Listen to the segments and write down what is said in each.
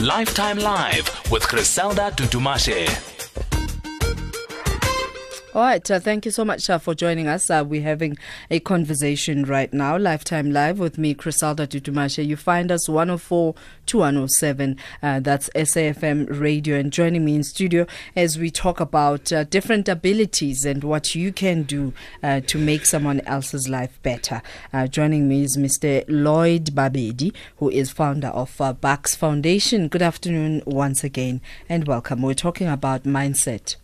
Lifetime Live with Griselda Tutumashe. All right, uh, thank you so much uh, for joining us. Uh, we're having a conversation right now, Lifetime Live, with me, Griselda Tutumashe. You find us 104 to 107. Uh, that's SAFM Radio. And joining me in studio as we talk about uh, different abilities and what you can do uh, to make someone else's life better. joining me is Mr. Lloyd Babedi, who is founder of uh, Barkzz Foundation. Good afternoon once again and welcome. We're talking about mindset.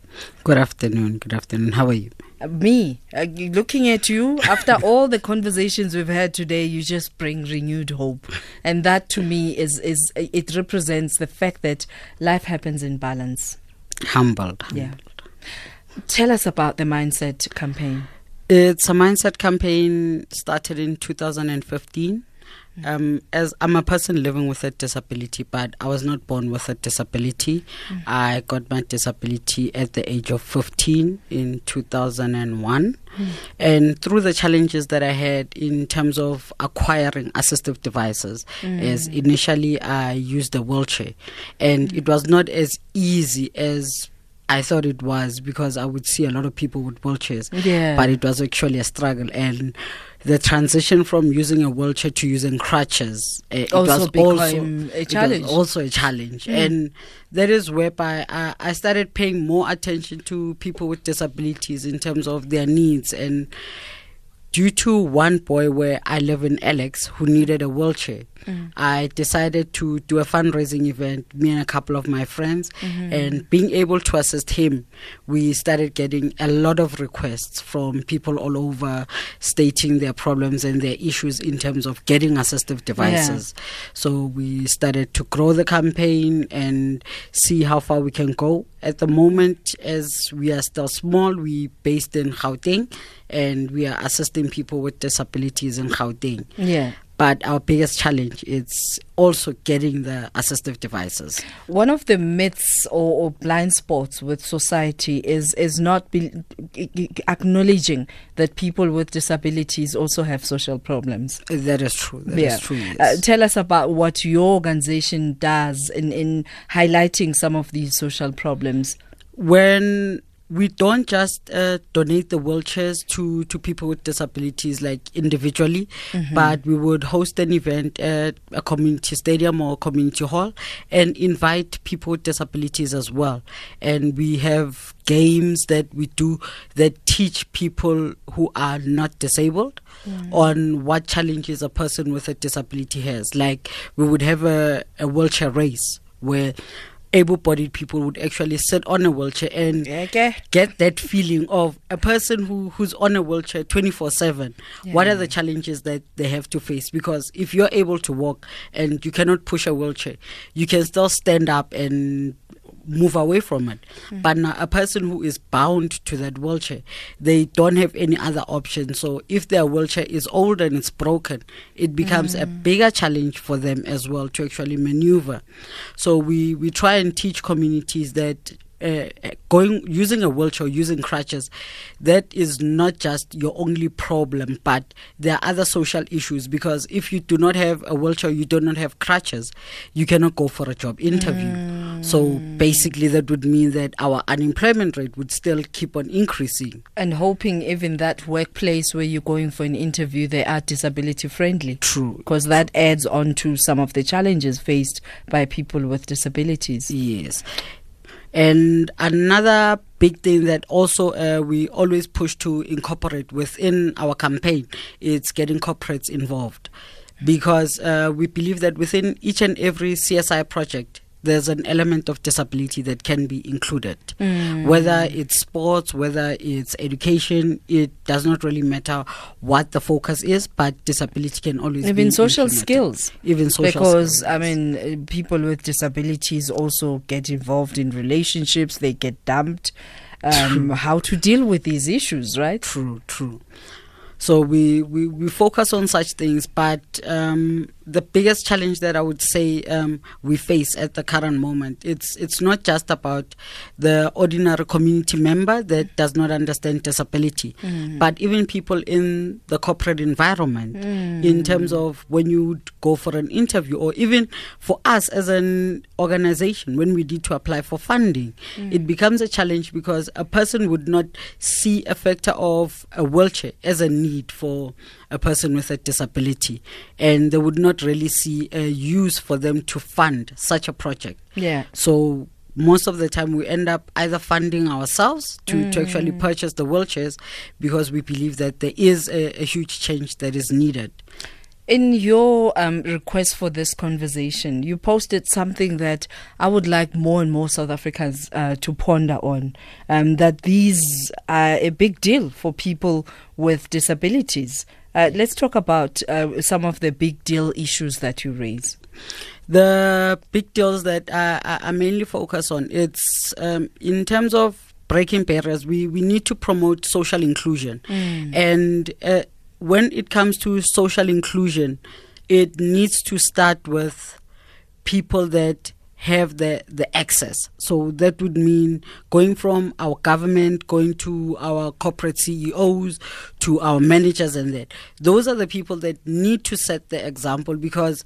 Good afternoon. Good afternoon. How are you? Uh, me, uh, looking at you after all the conversations we've had today, you just bring renewed hope, and that to me is is it represents the fact that life happens in balance. Humbled. humbled. Yeah. Tell us about the mindset campaign. It's a mindset campaign started in 2015 um, as I'm a person living with a disability, but I was not born with a disability. Mm. I got my disability at the age of 15 in 2001. Mm. And through the challenges that I had in terms of acquiring assistive devices, mm. as initially I used a wheelchair, and mm. it was not as easy as I thought it was because I would see a lot of people with wheelchairs. Yeah. But it was actually a struggle. And the transition from using a wheelchair to using crutches uh, it also was also a challenge. also a challenge, mm. and that is whereby I, I started paying more attention to people with disabilities in terms of their needs and due to one boy where I live in Alex who needed a wheelchair, mm. I decided to do a fundraising event, me and a couple of my friends, mm-hmm. and being able to assist him, we started getting a lot of requests from people all over stating their problems and their issues in terms of getting assistive devices. Yeah. So we started to grow the campaign and see how far we can go. At the moment, as we are still small, we based in Gauteng and we are assisting people with disabilities in Gauteng. Yeah. But our biggest challenge is also getting the assistive devices. One of the myths or, or blind spots with society is is not be, acknowledging that people with disabilities also have social problems. That is true. That yeah. is true. Yes. Uh, tell us about what your organization does in in highlighting some of these social problems. When we don't just uh, donate the wheelchairs to, to people with disabilities like individually, mm-hmm. but we would host an event at a community stadium or community hall and invite people with disabilities as well. And we have games that we do that teach people who are not disabled mm. on what challenges a person with a disability has. Like we would have a, a wheelchair race where able-bodied people would actually sit on a wheelchair and okay. get that feeling of a person who who's on a wheelchair 24/7 yeah. what are the challenges that they have to face because if you're able to walk and you cannot push a wheelchair you can still stand up and move away from it. Mm. But now a person who is bound to that wheelchair, they don't have any other option. So if their wheelchair is old and it's broken, it becomes mm. a bigger challenge for them as well to actually maneuver. So we, we try and teach communities that uh, going using a wheelchair, using crutches, that is not just your only problem, but there are other social issues. Because if you do not have a wheelchair, you do not have crutches, you cannot go for a job interview. Mm. So basically, that would mean that our unemployment rate would still keep on increasing. And hoping even that workplace where you're going for an interview, they are disability friendly. True, because that adds on to some of the challenges faced by people with disabilities. Yes. And another big thing that also uh, we always push to incorporate within our campaign is getting corporates involved because uh, we believe that within each and every CSI project there's an element of disability that can be included. Mm. Whether it's sports, whether it's education, it does not really matter what the focus is, but disability can always even social skills. Even social because skills. I mean, people with disabilities also get involved in relationships. They get dumped. Um, how to deal with these issues, right? True, true. So we, we, we focus on such things, but um, the biggest challenge that I would say um, we face at the current moment. It's it's not just about the ordinary community member that does not understand disability, Mm. but even people in the corporate environment. Mm. In terms of when you go for an interview, or even for us as an organization, when we need to apply for funding, Mm. it becomes a challenge because a person would not see a factor of a wheelchair as a need for a person with a disability, and they would not really see a use for them to fund such a project. Yeah. So most of the time we end up either funding ourselves to, to actually Mm. purchase the wheelchairs because we believe that there is a, a huge change that is needed. In your um, request for this conversation, you posted something that I would like more and more South Africans uh, to ponder on. Um, that these are a big deal for people with disabilities. Uh, let's talk about uh, some of the big deal issues that you raise. The big deals that I, I mainly focus on it's um, in terms of breaking barriers. We we need to promote social inclusion, and uh, when it comes to social inclusion, it needs to start with people that have the the access. So that would mean going from our government, going to our corporate CEOs, to our managers, and that. Those are the people that need to set the example because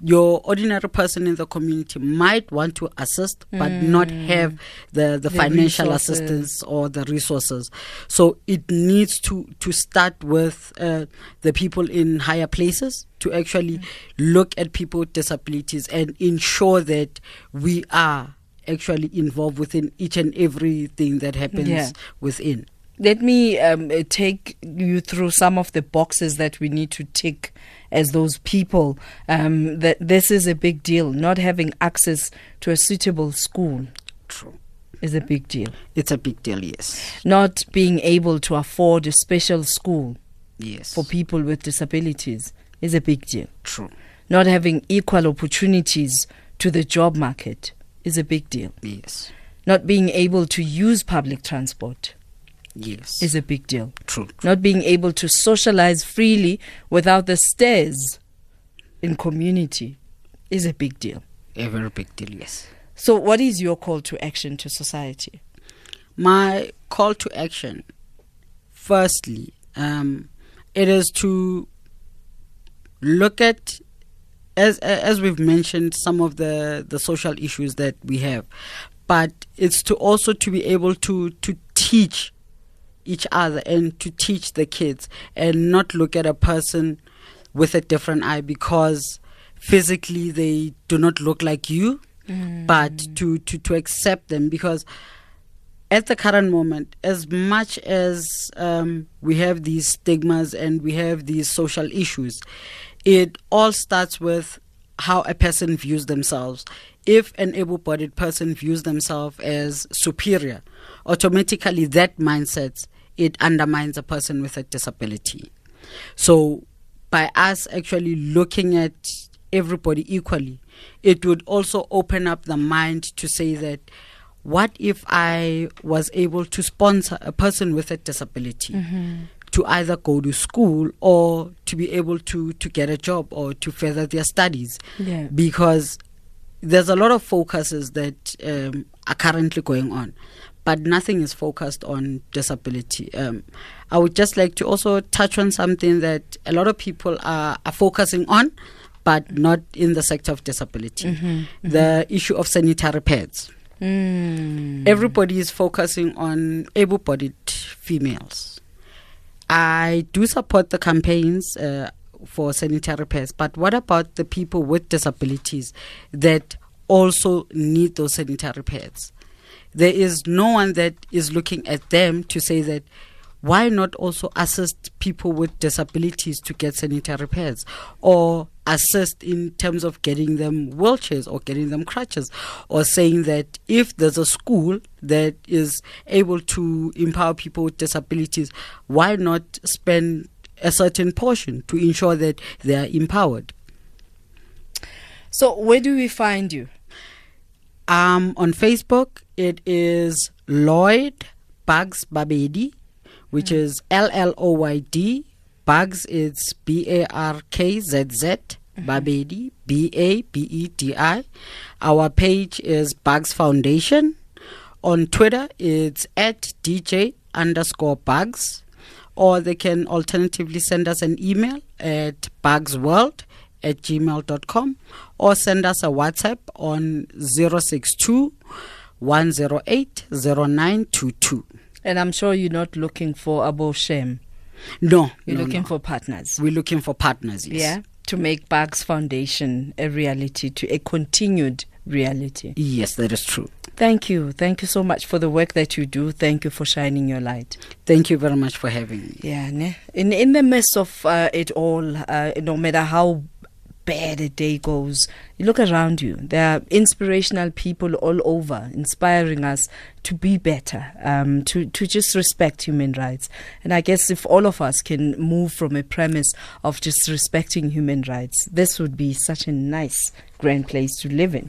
your ordinary person in the community might want to assist but not have the, the, The financial resources. assistance or the resources. So it needs to, to start with uh, the people in higher places to actually look at people with disabilities and ensure that we are actually involved within each and everything that happens Yeah. within. Let me um, take you through some of the boxes that we need to tick as those people. Um, that this is a big deal. Not having access to a suitable school True. is a big deal. It's a big deal, yes. Not being able to afford a special school Yes. for people with disabilities is a big deal. True. Not having equal opportunities to the job market is a big deal. Yes. Not being able to use public transport Yes. is a big deal. true. not being able to socialize freely without the stairs in community is a big deal. A very big deal, yes. So, what is your call to action to society? My call to action, firstly, um, it is to look at, as as we've mentioned, some of the the social issues that we have, but it's to also to be able to to teach each other and to teach the kids and not look at a person with a different eye because physically they do not look like you but to, to to accept them because at the current moment, as much as um, we have these stigmas and we have these social issues, it all starts with how a person views themselves. If an able bodied person views themselves as superior, automatically that mindset it undermines a person with a disability. So by us actually looking at everybody equally, it would also open up the mind to say that what if I was able to sponsor a person with a disability to either go to school or to be able to, to get a job or to further their studies? Yeah. Because there's a lot of focuses that um, are currently going on, but nothing is focused on disability. Um, I would just like to also touch on something that a lot of people are, are focusing on, but not in the sector of disability the issue of sanitary pads. Mm. Everybody is focusing on able bodied females. I do support the campaigns uh, for sanitary pads, but what about the people with disabilities that also need those sanitary pads? There is no one that is looking at them to say that why not also assist people with disabilities to get sanitary pads? Or assist in terms of getting them wheelchairs or getting them crutches? Or saying that if there's a school that is able to empower people with disabilities why not spend a certain portion to ensure that they are empowered? So, where do we find you? Um, on Facebook, it is Lloyd Barkzz Babedi, which is L L O Y D. Barkzz, it's B A R K Z Z Babedi, B A B E D I. Our page is Barkzz Foundation. On Twitter, it's at DJ underscore Barkzz. Or they can alternatively send us an email at bugsworld at gmail.com or send us a WhatsApp on 062 108 0922. And I'm sure you're not looking for Abo Shem. No, You're no, looking no. for partners. We're looking for partners, yes. Yeah. To make Barkzz Foundation a reality, to a continued reality. Yes, that is true. Thank you. Thank you so much for the work that you do. Thank you for shining your light. Thank you very much for having me. Yeah, ne? in in the midst of uh, it all, uh, no matter how bad a day goes, you look around you. There are inspirational people all over, inspiring us to be better, um, to to just respect human rights. And I guess if all of us can move from a premise of just respecting human rights, this would be such a nice, grand place to live in.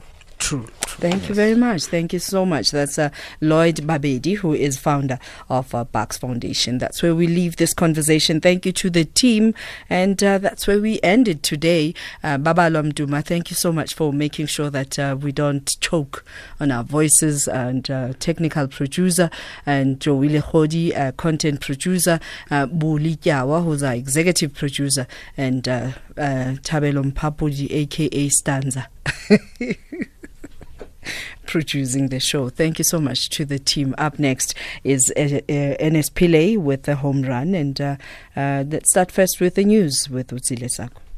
True. Thank you very much. Thank you so much. That's uh, Lloyd Babedi, who is founder of uh, Barkzz Foundation. That's where we leave this conversation. Thank you to the team. And uh, that's where we ended today. Uh, Baba Duma, thank you so much for making sure that uh, we don't choke on our voices. And uh, technical producer, and Joelle Khodi, uh, content producer, uh, Buli Kyawa, who's our executive producer, and uh, uh, Tabelo Mpapudi, aka Stanza. producing the show. Thank you so much to the team. Up next is uh, uh, Pillay with the home run, and uh, uh, let's start first with the news with Utsile Sako.